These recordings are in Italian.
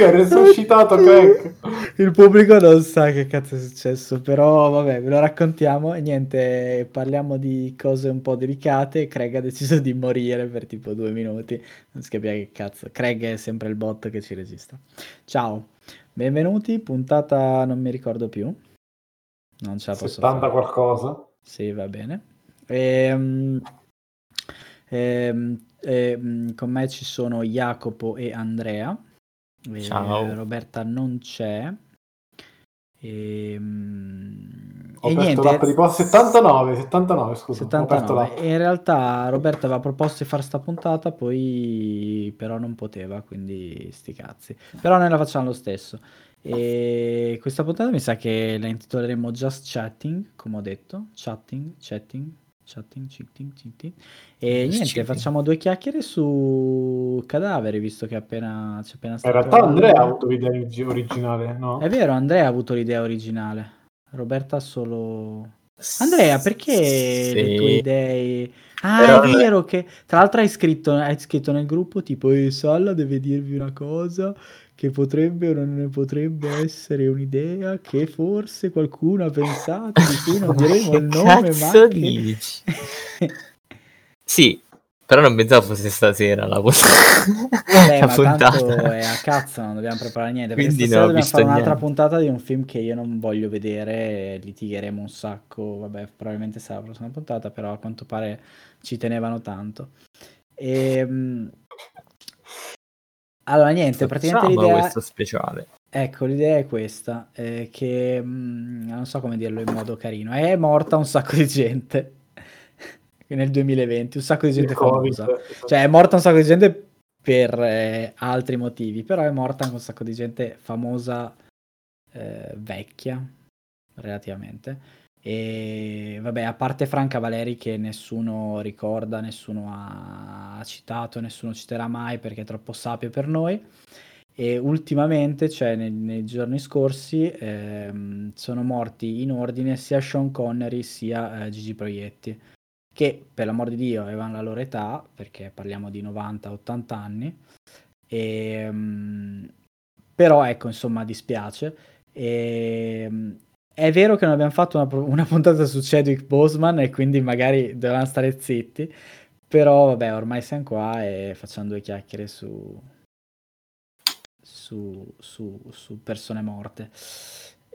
È resuscitato Craig. Il pubblico non sa che cazzo è successo, però vabbè, ve lo raccontiamo e niente, parliamo di cose un po' delicate. Craig ha deciso di morire per tipo due minuti. Non si capiva che cazzo. Craig è sempre il bot che ci registra. Ciao, benvenuti, puntata non mi ricordo più. Non ce la posso 70 fare. qualcosa. Sì, va bene. Ehm, ehm, ehm, con me ci sono Jacopo e Andrea. Eh, Ciao. Roberta non c'è. Ehm, Ho e aperto niente, l'app di post 79, 79 scusa. Ho aperto 79. l'app. In realtà Roberta aveva proposto di fare sta puntata, poi però non poteva, quindi sti cazzi. Però noi la facciamo lo stesso. E questa puntata mi sa che la intitoleremo Just Chatting, come ho detto, chatting, chatting, chatting, chatting, chatting. E niente, chatting. facciamo due chiacchiere su cadaveri, visto che appena c'è appena In stato realtà Andrea ha avuto l'idea origi- originale, no? È vero, Andrea ha avuto l'idea originale. Roberta ha solo Andrea, perché le tue Sì. idee... Ah, Però- è vero che... Tra l'altro hai scritto, hai scritto nel gruppo tipo e Salla deve dirvi una cosa che potrebbe o non potrebbe essere un'idea che forse qualcuno ha pensato, di cui non diremo il nome, ma che... dici? Sì, però non pensavo fosse stasera la, punt- Vabbè, la puntata. è a cazzo, non dobbiamo preparare niente. Quindi ho dobbiamo fare un'altra niente. puntata di un film che io non voglio vedere. Litigheremo un sacco. Vabbè, probabilmente sarà la prossima puntata, però a quanto pare ci tenevano tanto. Ehm, Allora, niente, praticamente Facciamolo l'idea. questo speciale. Ecco, l'idea è questa, eh, che mm, non so come dirlo in modo carino, è morta un sacco di gente nel 2020, un sacco di gente famosa. Cioè, è morta un sacco di gente per eh, altri motivi, però è morta anche un sacco di gente famosa eh, vecchia, relativamente. E vabbè, a parte Franca Valeri che nessuno ricorda, nessuno ha citato, nessuno citerà mai perché è troppo sapio per noi. E ultimamente, cioè nei, nei giorni scorsi, ehm, sono morti in ordine sia Sean Connery sia eh, Gigi Proietti che per l'amor di Dio avevano la loro età, perché parliamo di 90-80 anni, e, mm, però ecco, insomma, dispiace. E, mm, è vero che non abbiamo fatto una, una puntata su Chadwick Boseman e quindi magari dovevamo stare zitti, però vabbè, ormai siamo qua e facciamo due chiacchiere su, su, su, su persone morte.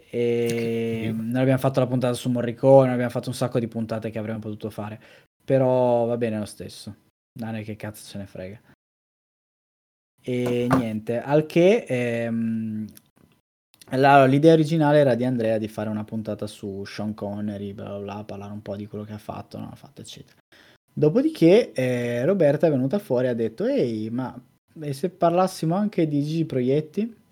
E non abbiamo fatto la puntata su Morricone, abbiamo fatto un sacco di puntate che avremmo potuto fare. Però va bene lo stesso. È che cazzo ce ne frega. E niente, al che ehm, la- l'idea originale era di Andrea di fare una puntata su Sean Connery, bla bla bla, parlare un po' di quello che ha fatto, non ha fatto, eccetera. Dopodiché eh, Roberta è venuta fuori e ha detto: Ehi, ma se parlassimo anche di Gigi Proietti?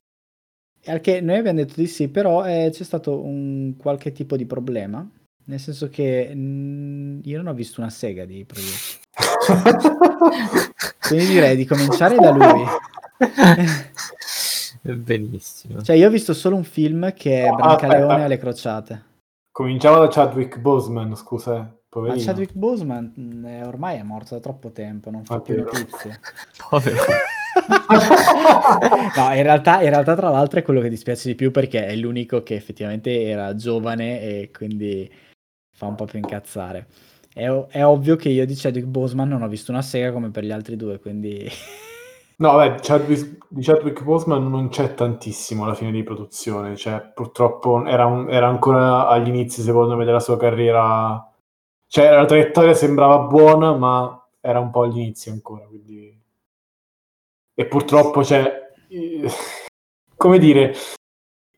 Al che noi abbiamo detto di sì, però eh, c'è stato un qualche tipo di problema. Nel senso che mm, io non ho visto una sega di Proietti. Quindi direi di cominciare da lui. Benissimo. Cioè, io ho visto solo un film che è Ah, Brancaleone alle crociate. Cominciamo da Chadwick Boseman, scusa, eh, Ma poverino. Chadwick Boseman mm, è- ormai è morto da troppo tempo, non fa Ah, più notizie. Povero. No, in realtà, in realtà, tra l'altro, è quello che dispiace di più perché è l'unico che effettivamente era giovane e quindi fa un po' più incazzare. È, è ovvio che io di Chadwick Boseman non ho visto una sega come per gli altri due, quindi No, beh, Chadwick, di Chadwick Boseman non c'è tantissimo alla fine di produzione, cioè purtroppo era, un- era ancora agli inizi, secondo me, della sua carriera. Cioè, la traiettoria sembrava buona, ma era un po' agli inizi ancora, quindi... E purtroppo, cioè, come dire,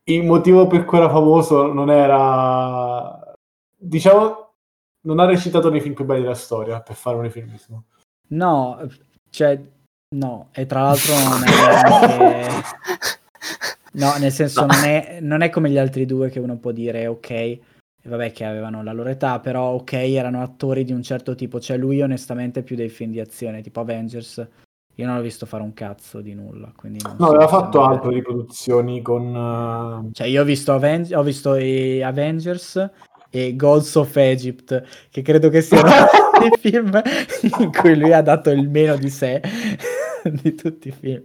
il motivo per cui era famoso non era... Diciamo, non ha recitato nei film più belli della storia, per fare un eufemismo. no, cioè, no, e tra l'altro non è neanche... No, nel senso No. non, è, non è come gli altri due che uno può dire ok, e vabbè che avevano la loro età, però ok, erano attori di un certo tipo, cioè lui onestamente più dei film di azione, tipo Avengers, io non l'ho visto fare un cazzo di nulla, quindi non No, aveva fatto magari- altre riproduzioni con... eh, Cioè io ho visto, Aven- ho visto i Avengers e Gods of Egypt, che credo che siano i film in cui lui ha dato il meno di sé di tutti i film.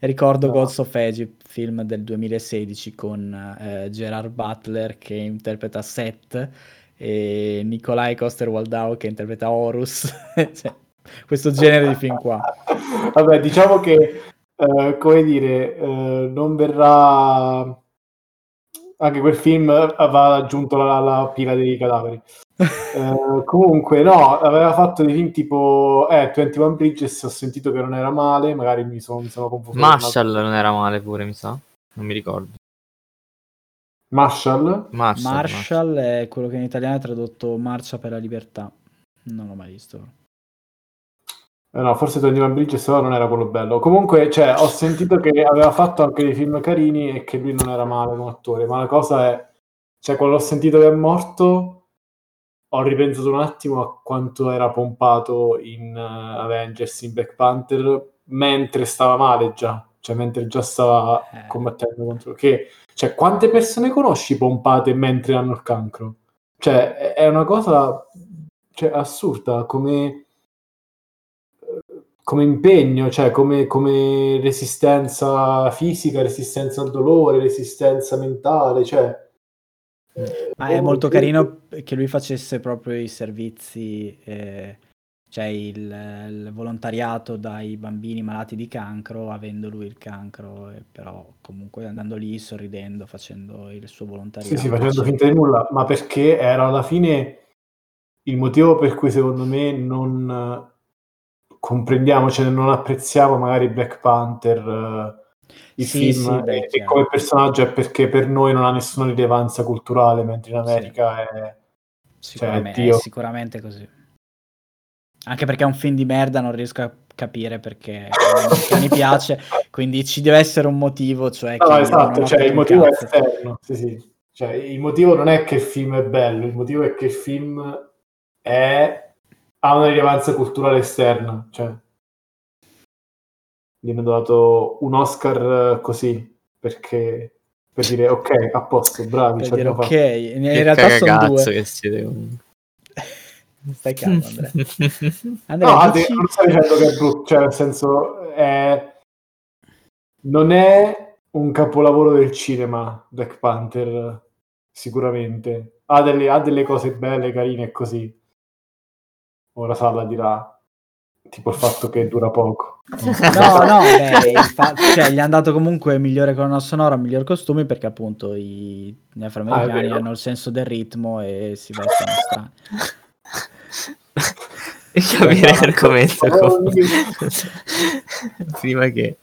Ricordo No. Gods of Egypt, film del 2016 con eh, Gerard Butler che interpreta Seth e Nikolai Coster-Waldau che interpreta Horus. Cioè, questo genere di film qua. Vabbè, diciamo che, eh, come dire, eh, non verrà... Anche quel film aveva aggiunto la, la pila dei cadaveri. Eh, comunque, no, aveva fatto dei film tipo eh, 21 Bridges, ho sentito che non era male, magari mi sono, mi sono confuso. Marshall non era male pure, mi sa. Non mi ricordo. Marshall? Marshall. Marshall è quello che in italiano è tradotto Marcia per la libertà. Non l'ho mai visto. Eh, no, forse 21 Bridges però non era quello bello. Comunque, cioè, ho sentito che aveva fatto anche dei film carini e che lui non era male come attore, ma la cosa è, cioè, quando ho sentito che è morto, ho ripensato un attimo a quanto era pompato in eh, Avengers, in Black Panther, mentre stava male già, cioè, mentre già stava Eh. combattendo contro... Che, cioè, quante persone conosci pompate mentre hanno il cancro? Cioè, è- è una cosa cioè, assurda, come come impegno, cioè come, come resistenza fisica, resistenza al dolore, resistenza mentale, cioè... Ma è boh, molto sì. carino che lui facesse proprio i servizi, eh, cioè il, il volontariato dai bambini malati di cancro, avendo lui il cancro, e però comunque andando lì sorridendo, facendo il suo volontariato. Sì, sì, facendo finta di nulla, ma perché era alla fine il motivo per cui secondo me non eh, comprendiamo, cioè non apprezziamo magari Black Panther, eh, il Sì, film, sì, beh, e, come personaggio è perché per noi non ha nessuna rilevanza culturale, mentre in Sì. America è... Sicuramente, Dio. è sicuramente così. Anche perché è un film di merda, non riesco a capire perché mi piace, quindi ci deve essere un motivo, cioè No, esatto, cioè il motivo è cazzo. esterno, sì, sì. Cioè, il motivo non è che il film è bello, il motivo è che il film è... ha una rilevanza culturale esterna, cioè gli hanno dato un Oscar eh, così, perché per dire ok, a posto, bravi, Per dire ok, fatta. in Che realtà sono due. che siete. Stai calmo, Andrea. Andrea, No, dici- non sto dicendo che è brutto, cioè nel senso è... non è un capolavoro del cinema Black Panther, sicuramente. Ha delle, ha delle cose belle, carine e così. Ora Salla dirà, tipo il fatto che dura poco. No, no, beh, fa- cioè, gli hanno dato comunque migliore colonna sonora, miglior costumi perché appunto i- gli Ah, afroamericani è vero. hanno il senso del ritmo e si vestono strani. E capire l'argomento Oh, come- prima che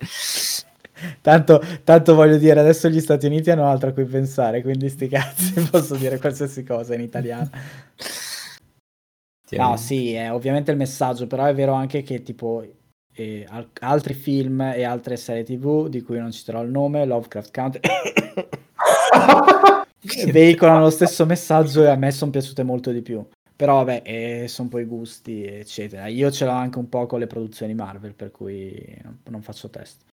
Tanto, tanto voglio dire, adesso gli Stati Uniti hanno altro a cui pensare, quindi sti cazzi, posso dire qualsiasi cosa in italiano. No, sì, è ovviamente il messaggio, però è vero anche che tipo eh, al- altri film e altre serie TV, di cui non citerò il nome, Lovecraft Country, veicolano lo stesso messaggio e a me sono piaciute molto di più. Però vabbè, eh, sono poi gusti, eccetera. Io ce l'ho anche un po' con le produzioni Marvel, per cui non, faccio test.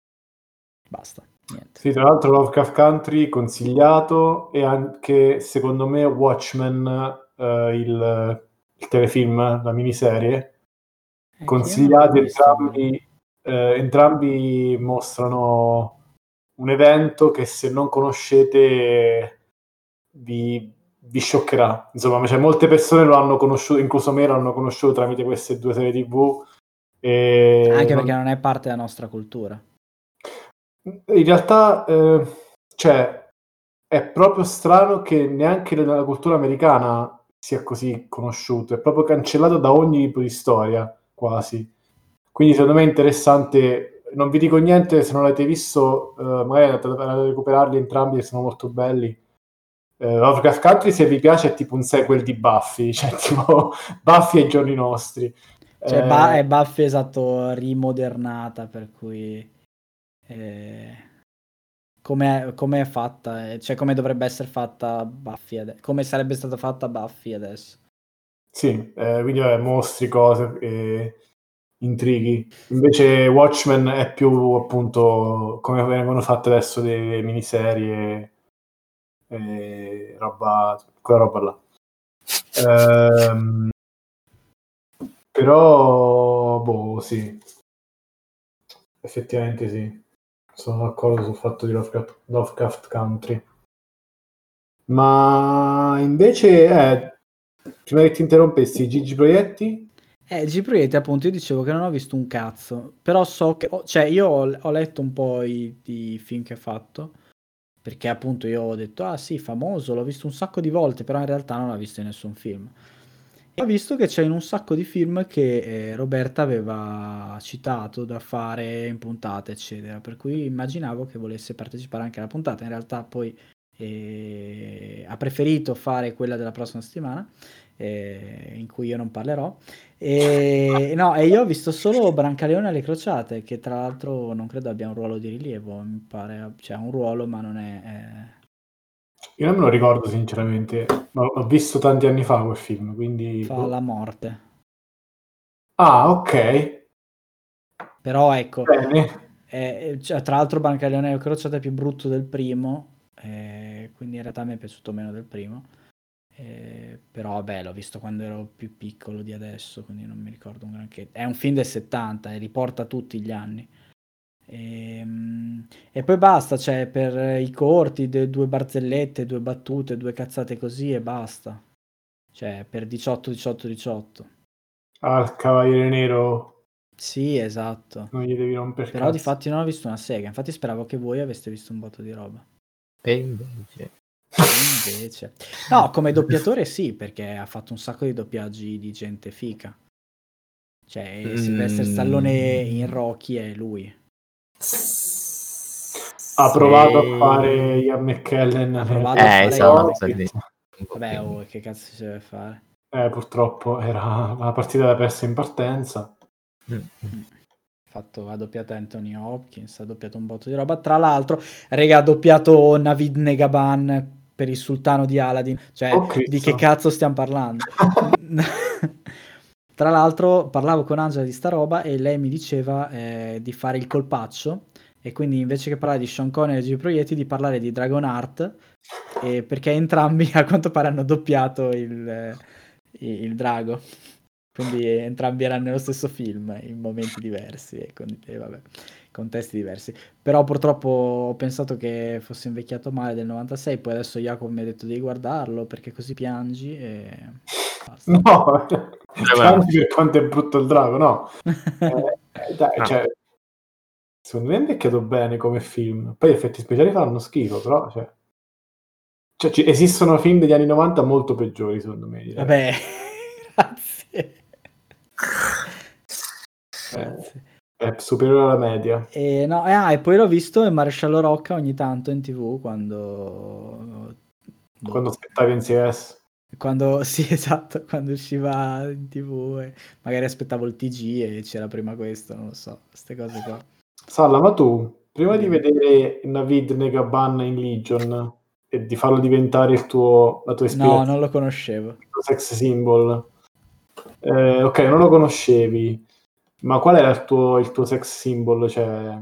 Basta, niente. Sì, tra l'altro Lovecraft Country consigliato e anche secondo me Watchmen, eh, il, il telefilm, la miniserie, Eh, consigliati l'ho visto, entrambi, eh, entrambi mostrano un evento che se non conoscete vi, vi scioccherà. Insomma, cioè, molte persone lo hanno conosciuto, incluso me, l'hanno conosciuto tramite queste due serie TV. E Anche perché non è parte della nostra cultura. In realtà, eh, cioè, è proprio strano che neanche nella cultura americana sia così conosciuto, è proprio cancellato da ogni tipo di storia, quasi. Quindi secondo me è interessante, non vi dico niente se non l'avete visto, eh, magari andate a recuperarli entrambi sono molto belli. Eh, Lovecraft Country se vi piace è tipo un sequel di Buffy, cioè tipo Buffy ai giorni nostri. Cioè, Eh, ba- è Buffy esatto rimodernata, per cui eh, come come è fatta, eh, cioè come dovrebbe essere fatta Buffy ade- come sarebbe stata fatta Buffy adesso. Sì, eh, quindi vabbè, mostri, cose, e intrighi. Invece Watchmen è più appunto come vengono fatte adesso delle miniserie, e roba, quella roba là. Ehm, però, boh, sì. Effettivamente sì. Sono d'accordo sul fatto di Lovecraft, Lovecraft Country. Ma invece, eh, prima che ti interrompessi, Gigi Proietti? Eh, Gigi Proietti, appunto, io dicevo che non ho visto un cazzo, però so che, cioè, io ho, ho letto un po' i, i, film che ha fatto, perché appunto io ho detto, ah sì, famoso, l'ho visto un sacco di volte, però in realtà non l'ha visto in nessun film. Ho visto che c'è in un sacco di film che eh, Roberta aveva citato da fare in puntate, eccetera. Per cui immaginavo che volesse partecipare anche alla puntata. In realtà poi eh, ha preferito fare quella della prossima settimana, eh, in cui io non parlerò. E, no, e io ho visto solo Brancaleone alle crociate, che tra l'altro non credo abbia un ruolo di rilievo, mi pare, cioè un ruolo ma non è eh, io non me lo ricordo sinceramente, ma l'ho visto tanti anni fa quel film, quindi... Fa boh. la morte. Ah, ok. Però ecco, eh, cioè, tra l'altro Bancaleone Crociata è più brutto del primo, eh, quindi in realtà mi è piaciuto meno del primo. Eh, però vabbè, l'ho visto quando ero più piccolo di adesso, quindi non mi ricordo un granché. È un film del 70 e riporta tutti gli anni. E, ehm, e, poi basta, cioè per i corti, de, due barzellette, due battute, due cazzate così e basta. Cioè per 18, 18, 18. Ah, il Cavaliere Nero. Sì, esatto. Non gli devi rompere Però di fatti non ho visto una sega, infatti speravo che voi aveste visto un botto di roba. E invece... E invece... No, come doppiatore sì, perché ha fatto un sacco di doppiaggi di gente fica. Cioè, mm. Sylvester Stallone in Rocky è lui. Ha provato a fare Ian McKellen. Ha provato eh, a fare esatto. Vabbè, oh, che cazzo si deve fare? Eh, purtroppo era una partita da persa in partenza. Mm. Fatto, ha doppiato Anthony Hopkins, ha doppiato un botto di roba. Tra l'altro, rega, ha doppiato Navid Negaban per il sultano di Aladdin. Cioè, oh, di che cazzo stiamo parlando? Tra l'altro parlavo con Angela di sta roba e lei mi diceva eh, di fare il colpaccio e quindi invece che parlare di Sean Connery e G Proietti di parlare di Dragon Heart eh, perché entrambi a quanto pare hanno doppiato il, eh, il drago quindi entrambi erano nello stesso film in momenti diversi e con, eh, vabbè, contesti diversi però purtroppo ho pensato che fosse invecchiato male del 96 poi adesso Jacopo mi ha detto di guardarlo perché così piangi e basta. no piangi per quanto è brutto il drago no eh, dai, ah. cioè, secondo me è invecchiato bene come film poi gli effetti speciali fanno schifo però cioè... Cioè, ci, esistono film degli anni 90 molto peggiori secondo me direi. vabbè grazie eh, è superiore alla media. E, no, ah, e poi l'ho visto in Maresciallo Rocca ogni tanto in tv quando... Quando aspettavi in CS. Quando, sì, esatto, quando usciva in tv e magari aspettavo il TG e c'era prima questo, non lo so, queste cose qua. Salla, ma tu, prima di vedere Navid Negaban in Legion e di farlo diventare il tuo, la tua esperienza... No, non lo conoscevo. Il sex symbol eh, ok, non lo conoscevi, ma qual era il tuo, il tuo sex symbol? Cioè,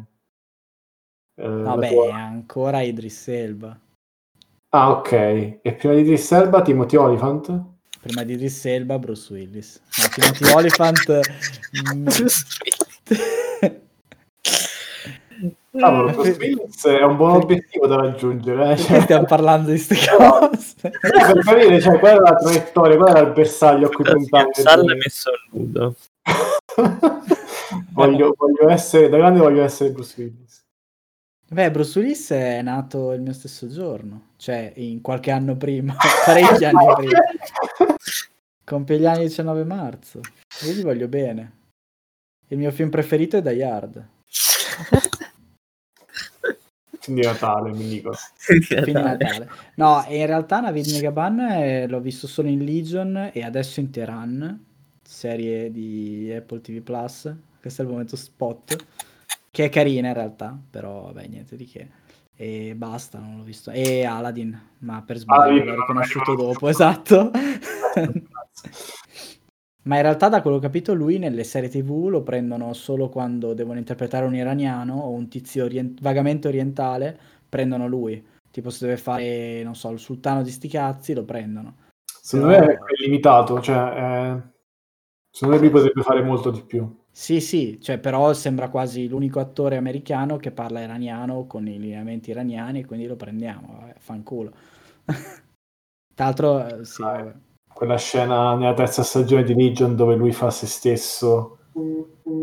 eh, Vabbè, tua... ancora Idris Elba. Ah, ok. E prima di Idris Elba, Timothy Oliphant? Prima di Idris Elba, Bruce Willis. No, Timothy Oliphant... Cavolo, Bruce Willis è un buon obiettivo da raggiungere. Eh? Cioè... Stiamo parlando di queste cose. per capire, cioè, qual è la traiettoria, qual era il bersaglio a cui puntare. Sarlo è messo a nudo. voglio, voglio, essere, da grande voglio essere Bruce Willis. Beh, Bruce Willis è nato il mio stesso giorno, cioè in qualche anno prima, parecchi anni prima. Compie gli anni 19 marzo. Io gli voglio bene. Il mio film preferito è Die Hard. Quindi Natale, mi dico. Quindi Natale. No, in realtà Navid Megaban eh, l'ho visto solo in Legion e adesso in Tehran, serie di Apple TV Plus. Questo è il momento spot, che è carina in realtà, però vabbè, niente di che. E basta, non l'ho visto. E Aladdin, ma per sbaglio l'ho riconosciuto dopo, esatto. Ma in realtà, da quello che ho capito, lui nelle serie TV lo prendono solo quando devono interpretare un iraniano o un tizio orient- vagamente orientale, prendono lui. Tipo se deve fare, non so, il sultano di sti cazzi, lo prendono. Secondo me è limitato, cioè... È... Secondo me lui potrebbe fare molto di più. Sì, sì, cioè, però sembra quasi l'unico attore americano che parla iraniano con i lineamenti iraniani, quindi lo prendiamo, vabbè, fanculo. Tra l'altro, eh, sì, vabbè. Quella scena nella terza stagione di Legion dove lui fa se stesso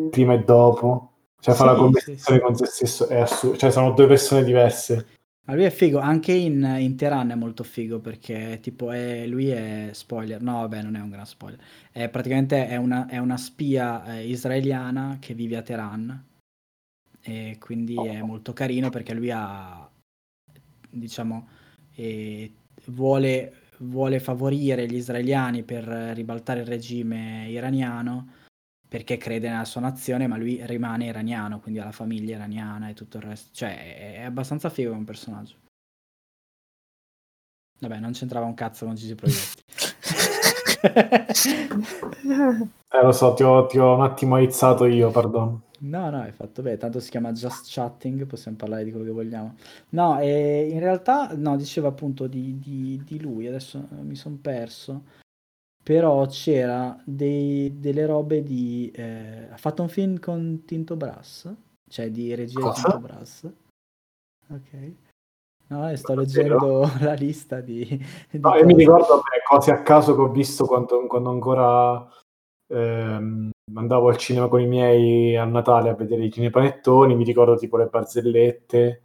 prima e dopo, cioè fa Sì, la sì, conversazione sì. con se stesso, è assurdo, cioè sono due persone diverse. Ma lui è figo, anche in, in Teheran è molto figo perché tipo è, lui è spoiler, no vabbè non è un gran spoiler, è praticamente è una, è una spia eh, israeliana che vive a Teheran e quindi è molto carino perché lui ha, diciamo, eh, vuole, vuole favorire gli israeliani per ribaltare il regime iraniano perché crede nella sua nazione, ma lui rimane iraniano, quindi ha la famiglia iraniana e tutto il resto. Cioè, è abbastanza figo come personaggio. Vabbè, non c'entrava un cazzo con Gigi Proietti. Eh lo so, ti ho, ti ho un attimo aizzato io, perdono. No, no, hai fatto bene, tanto si chiama Just Chatting, possiamo parlare di quello che vogliamo. No, e in realtà, no, diceva appunto di, di- di lui, adesso mi sono perso, però c'era dei- delle robe di... eh, ha fatto un film con Tinto Brass, cioè di regia Cosa? Tinto Brass. Ok. No, e sto leggendo la lista di... di No, io mi ricordo vabbè, cose a caso che ho visto quando, quando ancora ehm, andavo al cinema con i miei a Natale a vedere i cinepanettoni, mi ricordo tipo le barzellette,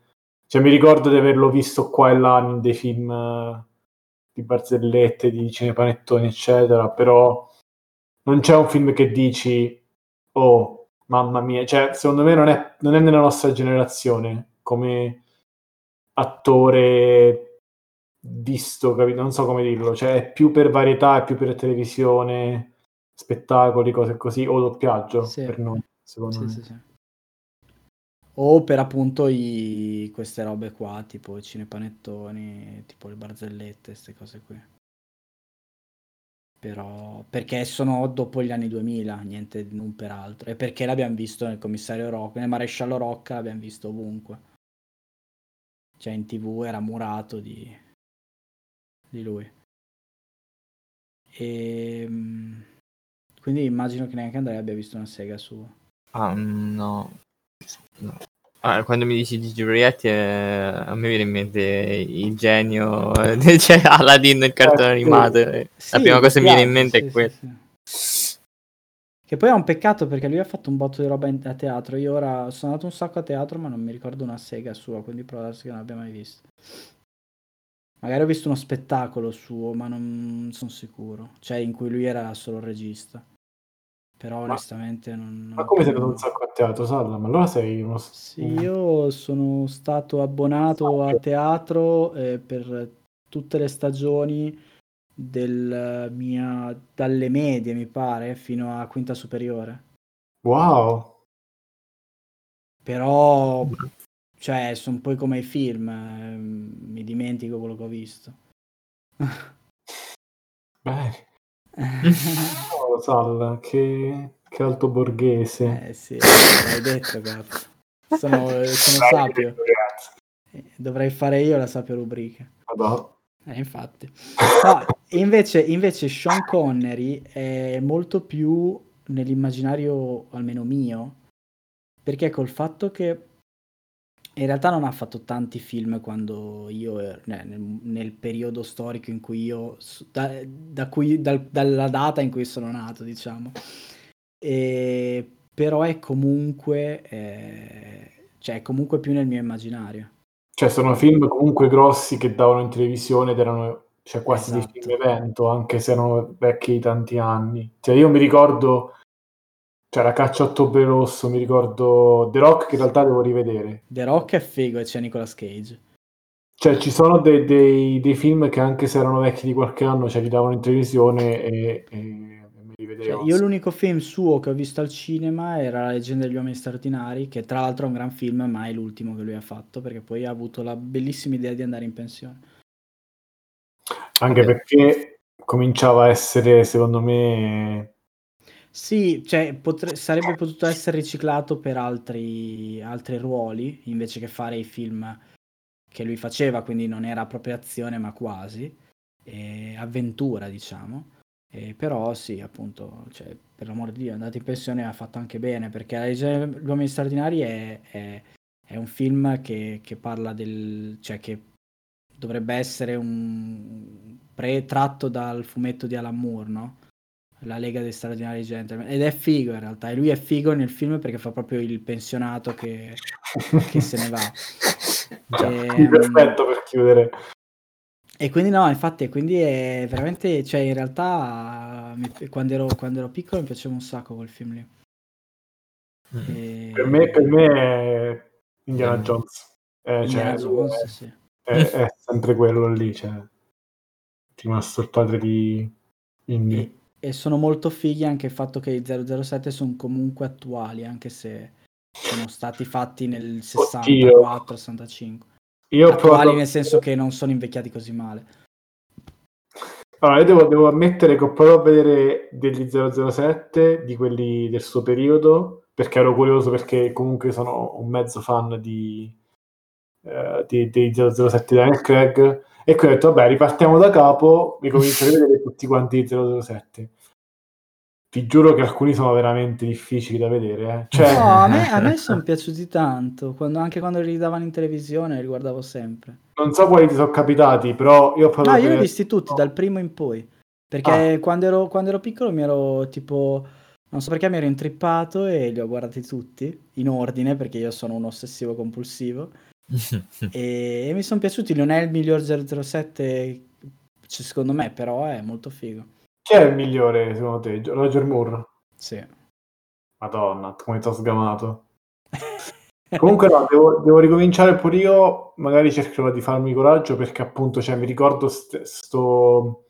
cioè mi ricordo di averlo visto qua e là in dei film di barzellette, di cinepanettoni, eccetera, però non c'è un film che dici, oh, mamma mia, cioè secondo me non è, non è nella nostra generazione come attore visto, capito? Non so come dirlo, cioè è più per varietà, è più per televisione, spettacoli, cose così, o doppiaggio Sì. per noi, secondo Sì, me. sì. O per appunto i- queste robe qua, tipo i cinepanettoni, tipo le barzellette, queste cose qui. Però perché sono dopo gli anni 2000, niente non per altro. E perché l'abbiamo visto nel commissario Rocca, nel maresciallo Rocca l'abbiamo visto ovunque. Cioè in tv era murato di, di lui. E quindi immagino che neanche Andrea abbia visto una sega sua. Ah, no. Ah, quando mi dici Gigi Proietti, eh, a me viene in mente il genio, eh, cioè Aladdin, il cartone Eh, animato. eh. Sì, La prima cosa che mi viene in mente sì, è quella. sì. Che poi è un peccato perché lui ha fatto un botto di roba in- a teatro. Io ora sono andato un sacco a teatro, ma non mi ricordo una sega sua, quindi può darsi che non l'abbia mai visto. Magari ho visto uno spettacolo suo, ma non sono sicuro. Cioè, in cui lui era solo il regista. Però onestamente non... Ma come sei andato un sacco a teatro, Salla? Ma allora sei uno... Sì, io sono stato abbonato a teatro eh, per tutte le stagioni del mia, dalle medie, mi pare, fino a quinta superiore. Wow! Però, cioè, sono poi come i film, eh, mi dimentico quello che ho visto. Bene. Oh, Salla, che, che alto borghese. Eh sì, l'hai detto, cazzo. Sono, sono Dai, sapio. Eh, Dovrei fare io la sapio rubrica. Madonna. Eh, infatti. No, invece, invece Sean Connery è molto più nell'immaginario, almeno mio, perché col fatto che in realtà non ha fatto tanti film quando io, eh, nel, nel periodo storico in cui io, da, da cui, dal- dalla data in cui sono nato, diciamo. E, però è comunque, eh, cioè è comunque più nel mio immaginario. Cioè, sono film comunque grossi che davano in televisione ed erano cioè, quasi dei Esatto. film evento, anche se erano vecchi di tanti anni. Cioè, io mi ricordo, cioè, La caccia a Ottobre Rosso, mi ricordo The Rock, che in realtà devo rivedere. The Rock è figo e c'è Nicolas Cage. Cioè, ci sono dei, dei- dei film che anche se erano vecchi di qualche anno, cioè, li davano in televisione e, e me li Cioè, vedevo. io l'unico film suo che ho visto al cinema era La leggenda degli uomini straordinari, che tra l'altro è un gran film, ma è l'ultimo che lui ha fatto, perché poi ha avuto la bellissima idea di andare in pensione. Anche perché cominciava a essere, secondo me, Sì, cioè, potre- sarebbe potuto essere riciclato per altri, altri ruoli, invece che fare i film che lui faceva, quindi non era proprio azione, ma quasi, e avventura, diciamo. E però sì, appunto, cioè, per l'amor di Dio, è andato in pensione e ha fatto anche bene, perché La leggenda degli uomini straordinari è, è- è un film che, che parla del... cioè che dovrebbe essere un pre tratto dal fumetto di Alan Moore, no? La Lega dei Straordinari Gentleman. Ed è figo in realtà, e lui è figo nel film perché fa proprio il pensionato che, che se ne va. Già, Ehm, perfetto per chiudere. E quindi no, infatti, quindi è veramente, cioè in realtà mi- quando, ero, quando ero piccolo mi piaceva un sacco quel film lì. Mm. E- Per me, per me è Indiana. Jones. Eh, Indiana cioè, Jones, sì. è, è sempre quello lì. Cioè, è rimasto il padre di Indy. E, sono molto fighi anche il fatto che i 007 sono comunque attuali, anche se sono stati fatti nel 64-65. Io Attuali provato... nel senso che non sono invecchiati così male. Allora, io devo, devo ammettere che ho provato a vedere degli 007 di quelli del suo periodo perché ero curioso perché comunque sono un mezzo fan di, eh, di- dei 007 di Daniel Craig e qui ho detto vabbè ripartiamo da capo mi comincio a vedere tutti quanti i 007 ti giuro che alcuni sono veramente difficili da vedere eh. cioè, No, a me, a me sono piaciuti tanto, quando- anche quando li davano in televisione li guardavo sempre. non so quali ti sono capitati però io ho provato No, io li ho visti tutti, dal primo in poi. Perché quando, ero, quando ero piccolo mi ero tipo... Non so perché mi ero intrippato e li ho guardati tutti, in ordine, perché io sono un ossessivo compulsivo. E, e mi sono piaciuti. Non è il miglior 007, cioè, secondo me, però è molto figo. Chi è il migliore secondo te? Roger Moore? Sì. Madonna, come ti ho sgamato Comunque no, devo, devo ricominciare pure io, magari cercherò di farmi coraggio perché appunto cioè, mi ricordo st- sto,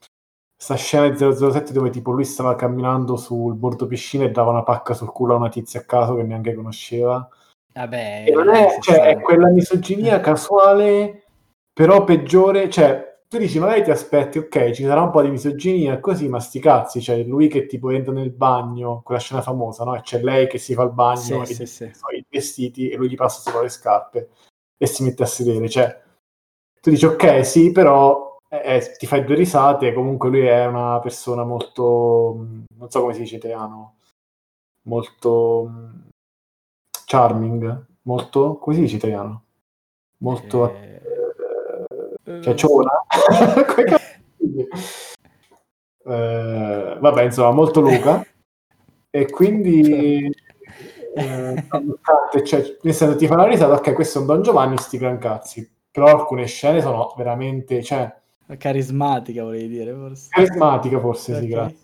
sta scena di 007 dove tipo lui stava camminando sul bordo piscina e dava una pacca sul culo a una tizia a caso che neanche conosceva. Vabbè, E non è, cioè, è quella misoginia casuale, però peggiore, cioè tu dici magari ti aspetti, ok, ci sarà un po' di misoginia così, ma sti cazzi, cioè lui che tipo entra nel bagno, quella scena famosa, no? E c'è lei che si fa il bagno Sì, e sì, sì. i vestiti e lui gli passa sopra le scarpe e si mette a sedere, cioè tu dici ok, sì, però eh, eh, ti fai due risate, comunque lui è una persona molto, mh, non so come si dice italiano, molto mh, charming, molto, come si dice italiano? Molto... Eh, eh, dice? Eh, vabbè, insomma, molto Luca. E quindi... eh, cioè, nel senso, ti fa una risata, ok, questo è un Don Giovanni, sti gran cazzi. Però alcune scene sono veramente, cioè, Carismatica, volevi dire, forse. carismatica forse, sì, Ok. grazie.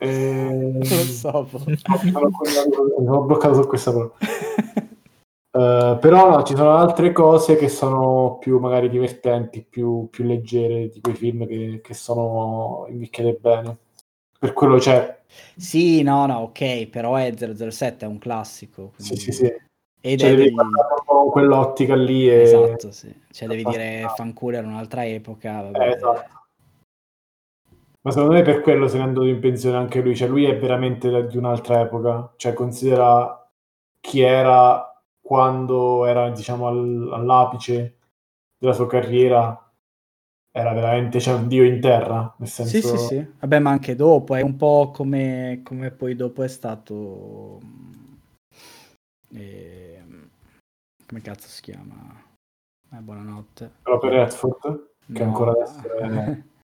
Eh, Non lo so. sono, sono bloccato su questa parola. Eh, però no, ci sono altre cose che sono più magari divertenti, più, più leggere di quei film che, che sono invecchiate bene. Per quello c'è. Sì, no, no, ok, però è 007, è un classico. Sì, quindi- sì, sì. Ed Cioè, è devi con quell'ottica lì. E... Esatto, sì. Cioè devi dire fanculo era un'altra epoca. vabbè. Eh, esatto. Ma secondo me per quello se n'è andato in pensione anche lui. Cioè, lui è veramente di un'altra epoca. Cioè, considera chi era quando era, diciamo, al- all'apice della sua carriera. Era veramente cioè, un dio in terra. Nel senso... Sì, sì, sì. Vabbè, ma anche dopo è un po' come, come poi dopo è stato... ehm, come cazzo si chiama? Eh, buonanotte. Per Redford, che No. ancora adesso è...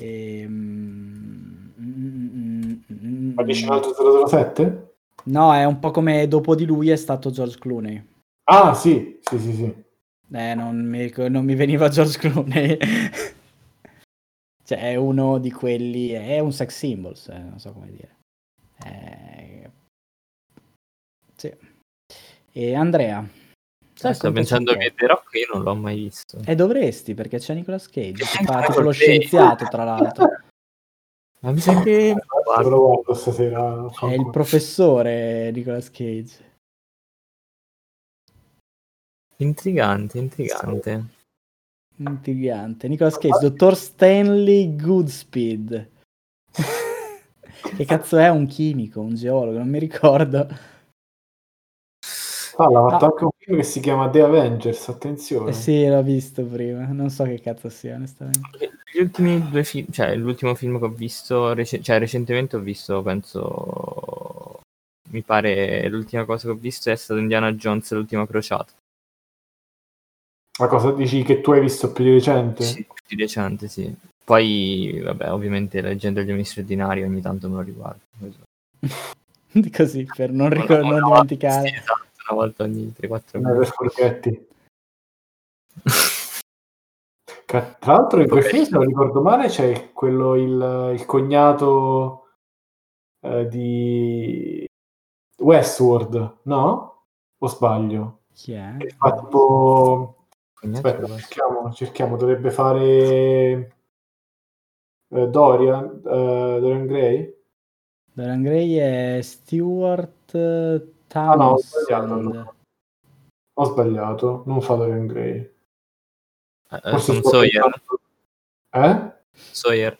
Ehm, mm, mm, mm, Ma dici un altro 007? No, è un po' come dopo di lui è stato George Clooney. Ah, sì, sì, sì, sì. Eh, non mi, non mi veniva George Clooney. cioè, è uno di quelli... È un sex symbol, eh, non so come dire. Eh, Sì. E Andrea? sai Sto pensando che The Rock io non l'ho mai visto. E dovresti, perché c'è Nicolas Cage, che fa Eh, tipo lo scienziato, tra l'altro. Ma mi sa che... Lo guardo stasera. È il professore Nicolas Cage. Intrigante, intrigante. Intrigante. Nicolas Cage, dottor Stanley Goodspeed. che cazzo è un chimico, un geologo? Non mi ricordo. Ah, l'ha fatto No. anche un film che si chiama The Avengers, attenzione. Eh sì, l'ho visto prima. Non so che cazzo sia, onestamente. Gli ultimi due film, cioè l'ultimo film che ho visto, rec- cioè recentemente ho visto, penso, mi pare l'ultima cosa che ho visto è stato Indiana Jones, l'ultima crociata. Ma cosa dici che tu hai visto più di recente? Sì, più recente, sì. Poi, vabbè, ovviamente la leggenda degli uomini straordinari ogni tanto me lo riguardo. Così, per non, ricor- non dimenticare. sì, esatto, una volta ogni 3-4 Never mesi. forgetti. Ca- Tra l'altro in quel film, se non ricordo male, c'è quello, il, il cognato eh, di Westworld, no? O sbaglio? Chi è? Che fa tipo... Aspetta, cerchiamo, cerchiamo, dovrebbe fare eh, Dorian, eh, Dorian Gray? Dorian Gray è Stewart eh, Ah no, ho sbagliato. Ho sbagliato, non fa Dorian Gray. Eh, eh, Forse Sawyer. Eh? Sawyer.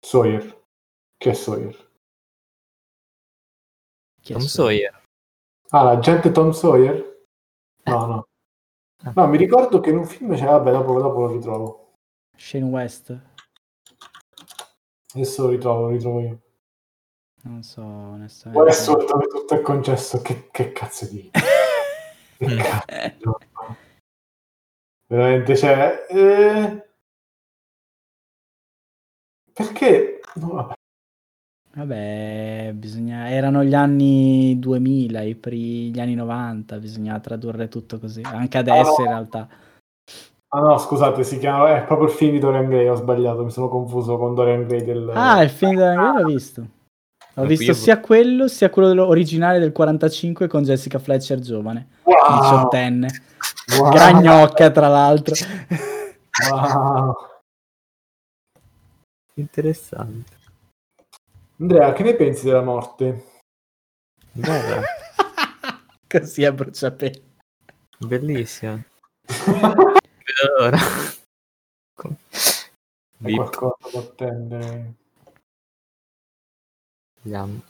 Sawyer. Che è Sawyer? Chi è Tom suo? Sawyer. Ah, l'agente Tom Sawyer? No, no. Ah. No, mi ricordo che in un film c'è, vabbè, dopo, dopo lo ritrovo. Shane West? Adesso lo ritrovo, lo ritrovo io. Non so, onestamente. Westworld dove tutto è concesso, che, che cazzo di... Che cazzo. Veramente, cioè... eh, Perché... no, vabbè. Vabbè, bisogna... erano gli anni 2000, i pri- gli anni 90, bisogna tradurre tutto così. Anche adesso no. in realtà. Ah no, scusate, si chiama... È proprio il film di Dorian Gray, ho sbagliato, mi sono confuso con Dorian Gray del... Ah, il film di Dorian Gray l'ho visto. Ho visto io- sia quello, sia quello dello- originale del 45 con Jessica Fletcher giovane, Wow! diciottenne. Wow! Gragnocca, tra l'altro. Wow! Interessante. Andrea, che ne pensi della morte? Bella, Così a bruciapelo. bellissima. Vedo l'ora. Com- È Bip, qualcosa da attendere. Vediamo.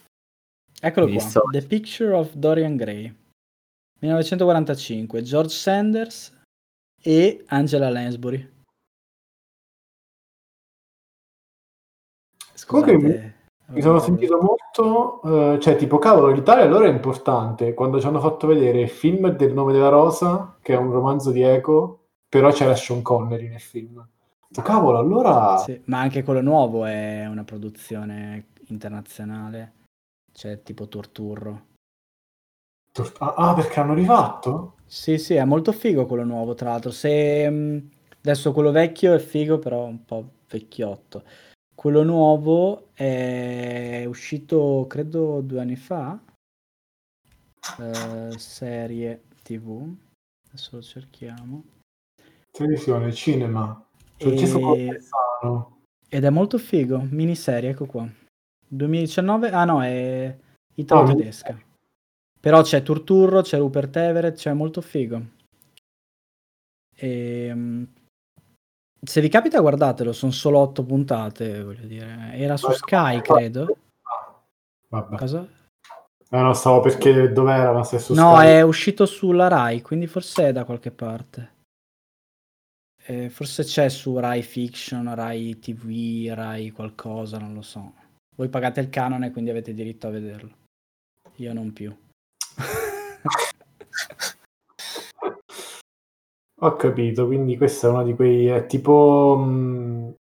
Eccolo Mi qua. The Picture of Dorian Gray. 1945. George Sanders e Angela Lansbury. Scusate, Mi sono sentito molto, eh, cioè tipo cavolo, l'Italia allora è importante quando ci hanno fatto vedere il film del nome della rosa, che è un romanzo di Eco, però c'era Sean Connery nel film. Cavolo, allora Sì, ma anche quello nuovo è una produzione internazionale. C'è tipo Torturro. ah, ah, perché hanno rifatto? Sì, sì, è molto figo quello nuovo, tra l'altro. Se mh, adesso quello vecchio è figo, però un po' vecchiotto. Quello nuovo è uscito, credo, due anni fa. Eh, serie TV. Adesso lo cerchiamo. Televisione, cinema. E- Francesco Cortesano. Ed è molto figo. Miniserie, ecco qua. 2019? Ah no, è italo-tedesca. Però c'è Turturro, c'è Rupert Everett, c'è molto figo. E, se vi capita guardatelo, sono solo otto puntate, voglio dire. Era su Sky, credo. Ah, Vabbè. Cosa? Eh, no, stavo perché dov'era, ma se su No, Sky. è uscito sulla Rai, quindi forse è da qualche parte. Eh, forse c'è su Rai Fiction, Rai TV, Rai qualcosa, non lo so. Voi pagate il canone, quindi avete diritto a vederlo. Io non più. Ho capito, quindi questa è una di quei... è tipo mh,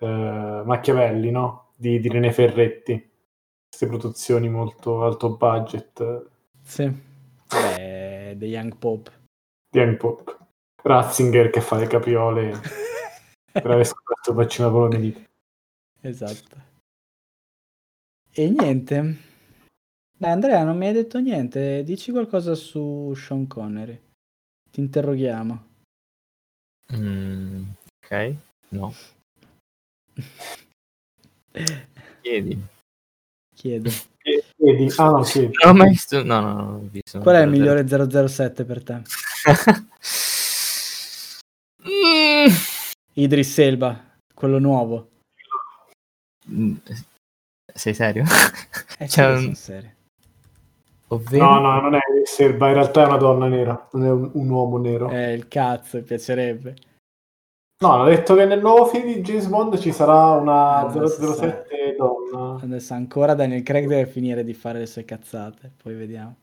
eh, Machiavelli, no? Di, di René Ferretti. Queste produzioni molto alto budget. sì. Beh, The Young Pope. Di Young Pop. Ratzinger che fa le capriole per aver scoperto il vaccino poliomielite. Esatto. E niente. Dai, Andrea, non mi hai detto niente. Dici qualcosa su Sean Connery. Ti interroghiamo. Mm, ok, no. Chiedi. Chiedo. Chiedi, ah no, chiedi. Non ho mai visto. No, no, no. Ho visto Qual è il migliore 007 per te? Mm. Idris Elba, quello nuovo. Sei serio? Eh, C'è sì, un- serio. Ovvero? No, no, non è Serba, in realtà è una donna nera, non è un, un uomo nero. Eh, il cazzo, mi piacerebbe. No, hanno detto che nel nuovo film di James Bond ci sarà una si 007 donna. Adesso ancora Daniel Craig deve finire di fare le sue cazzate, poi vediamo.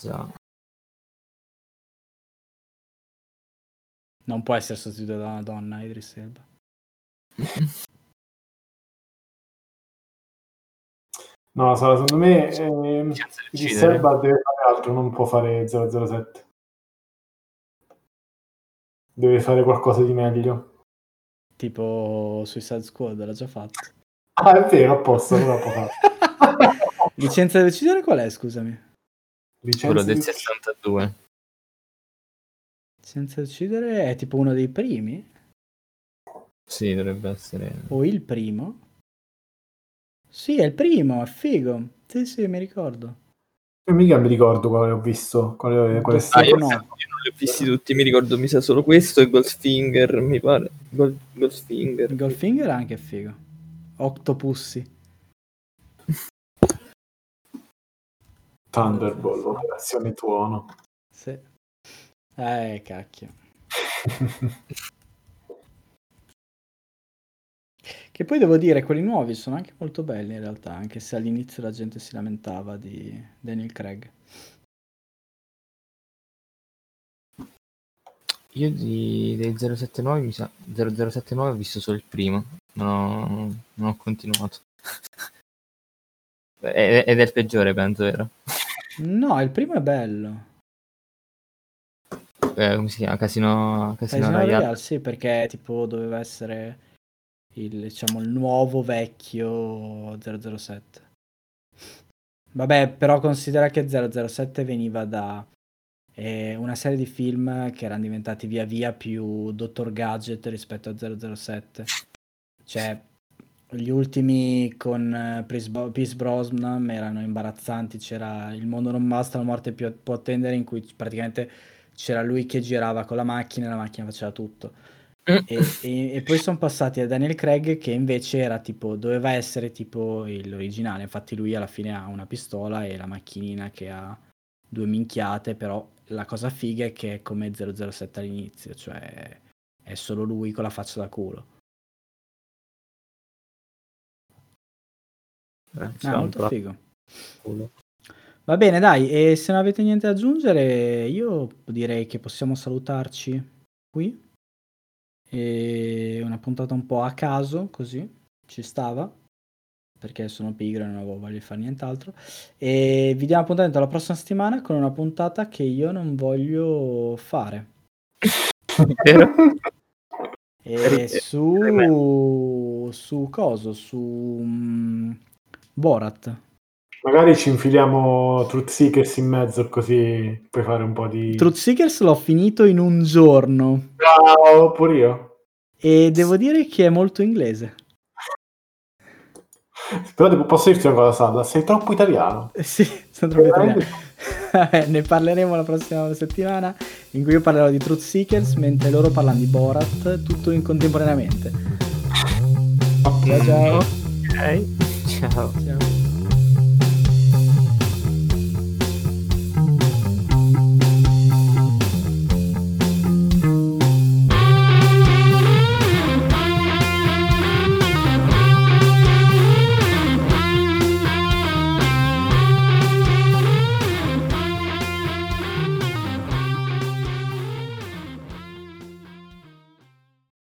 Già. Non può essere sostituito da una donna, Idris Elba. No, sarà, secondo me Senza di decidere. Serba deve fare altro, non può fare 007. Deve fare qualcosa di meglio. Tipo Suicide Squad, l'ha già fatto. Ah, è vero, a posto, allora può fare. Licenza da decidere qual è, scusami? Licenza Quello del di- 62. Licenza da decidere è tipo uno dei primi? Sì, dovrebbe essere. O il primo? Sì, è il primo, è figo. Sì, sì, mi ricordo. Io mica mi ricordo quale ho visto, quale, quale Ah, io, no. io non li ho visti tutti, mi ricordo mi sa solo questo e Goldfinger, mi pare. Gold, Goldfinger. Goldfinger è anche figo. Octopussy. Thunderbolt, operazione tuono. Sì. Eh, cacchio. Che poi devo dire, quelli nuovi sono anche molto belli in realtà, anche se all'inizio la gente si lamentava di Daniel Craig. Io di, dei 079 mi sa 0079 ho visto solo il primo, non ho, non ho continuato. Ed è il peggiore, penso, vero? No, il primo è bello. Eh, come si chiama? Casino, Casino, Casino Royale. Royale, sì, perché tipo doveva essere il, diciamo, il nuovo vecchio 007. Vabbè, però considera che 007 veniva da eh, una serie di film che erano diventati via via più Dottor Gadget rispetto a 007. Cioè, gli ultimi con eh, Pierce Bro- Pierce Brosnan erano imbarazzanti. C'era Il mondo non basta, la morte più può attendere, in cui praticamente c'era lui che girava con la macchina e la macchina faceva tutto. Mm. E, e- e poi sono passati a Daniel Craig che invece era tipo, doveva essere tipo il- l'originale. Infatti lui alla fine ha una pistola e la macchinina che ha due minchiate, però la cosa figa è che è come 007 all'inizio, cioè è solo lui con la faccia da culo. Eh, Ah, molto figo. culo. Va bene, dai, e se non avete niente da aggiungere, io direi che possiamo salutarci qui. E una puntata un po' a caso, così ci stava, perché sono pigro e non avevo voglia di fare nient'altro. E vi diamo appuntamento la prossima settimana con una puntata che io non voglio fare. E su su coso? Su mm, Borat. Magari ci infiliamo Truth Seekers in mezzo così puoi fare un po' di... Truth Seekers l'ho finito in un giorno Ciao, pure io. e devo dire che è molto inglese. Però devo- posso dirti una cosa, Salla, sei troppo italiano. Eh Sì, sono troppo italiano. Ne parleremo la prossima settimana in cui io parlerò di Truth Seekers mentre loro parlano di Borat, tutto in contemporaneamente. Ciao ciao. Ok, ciao. ciao.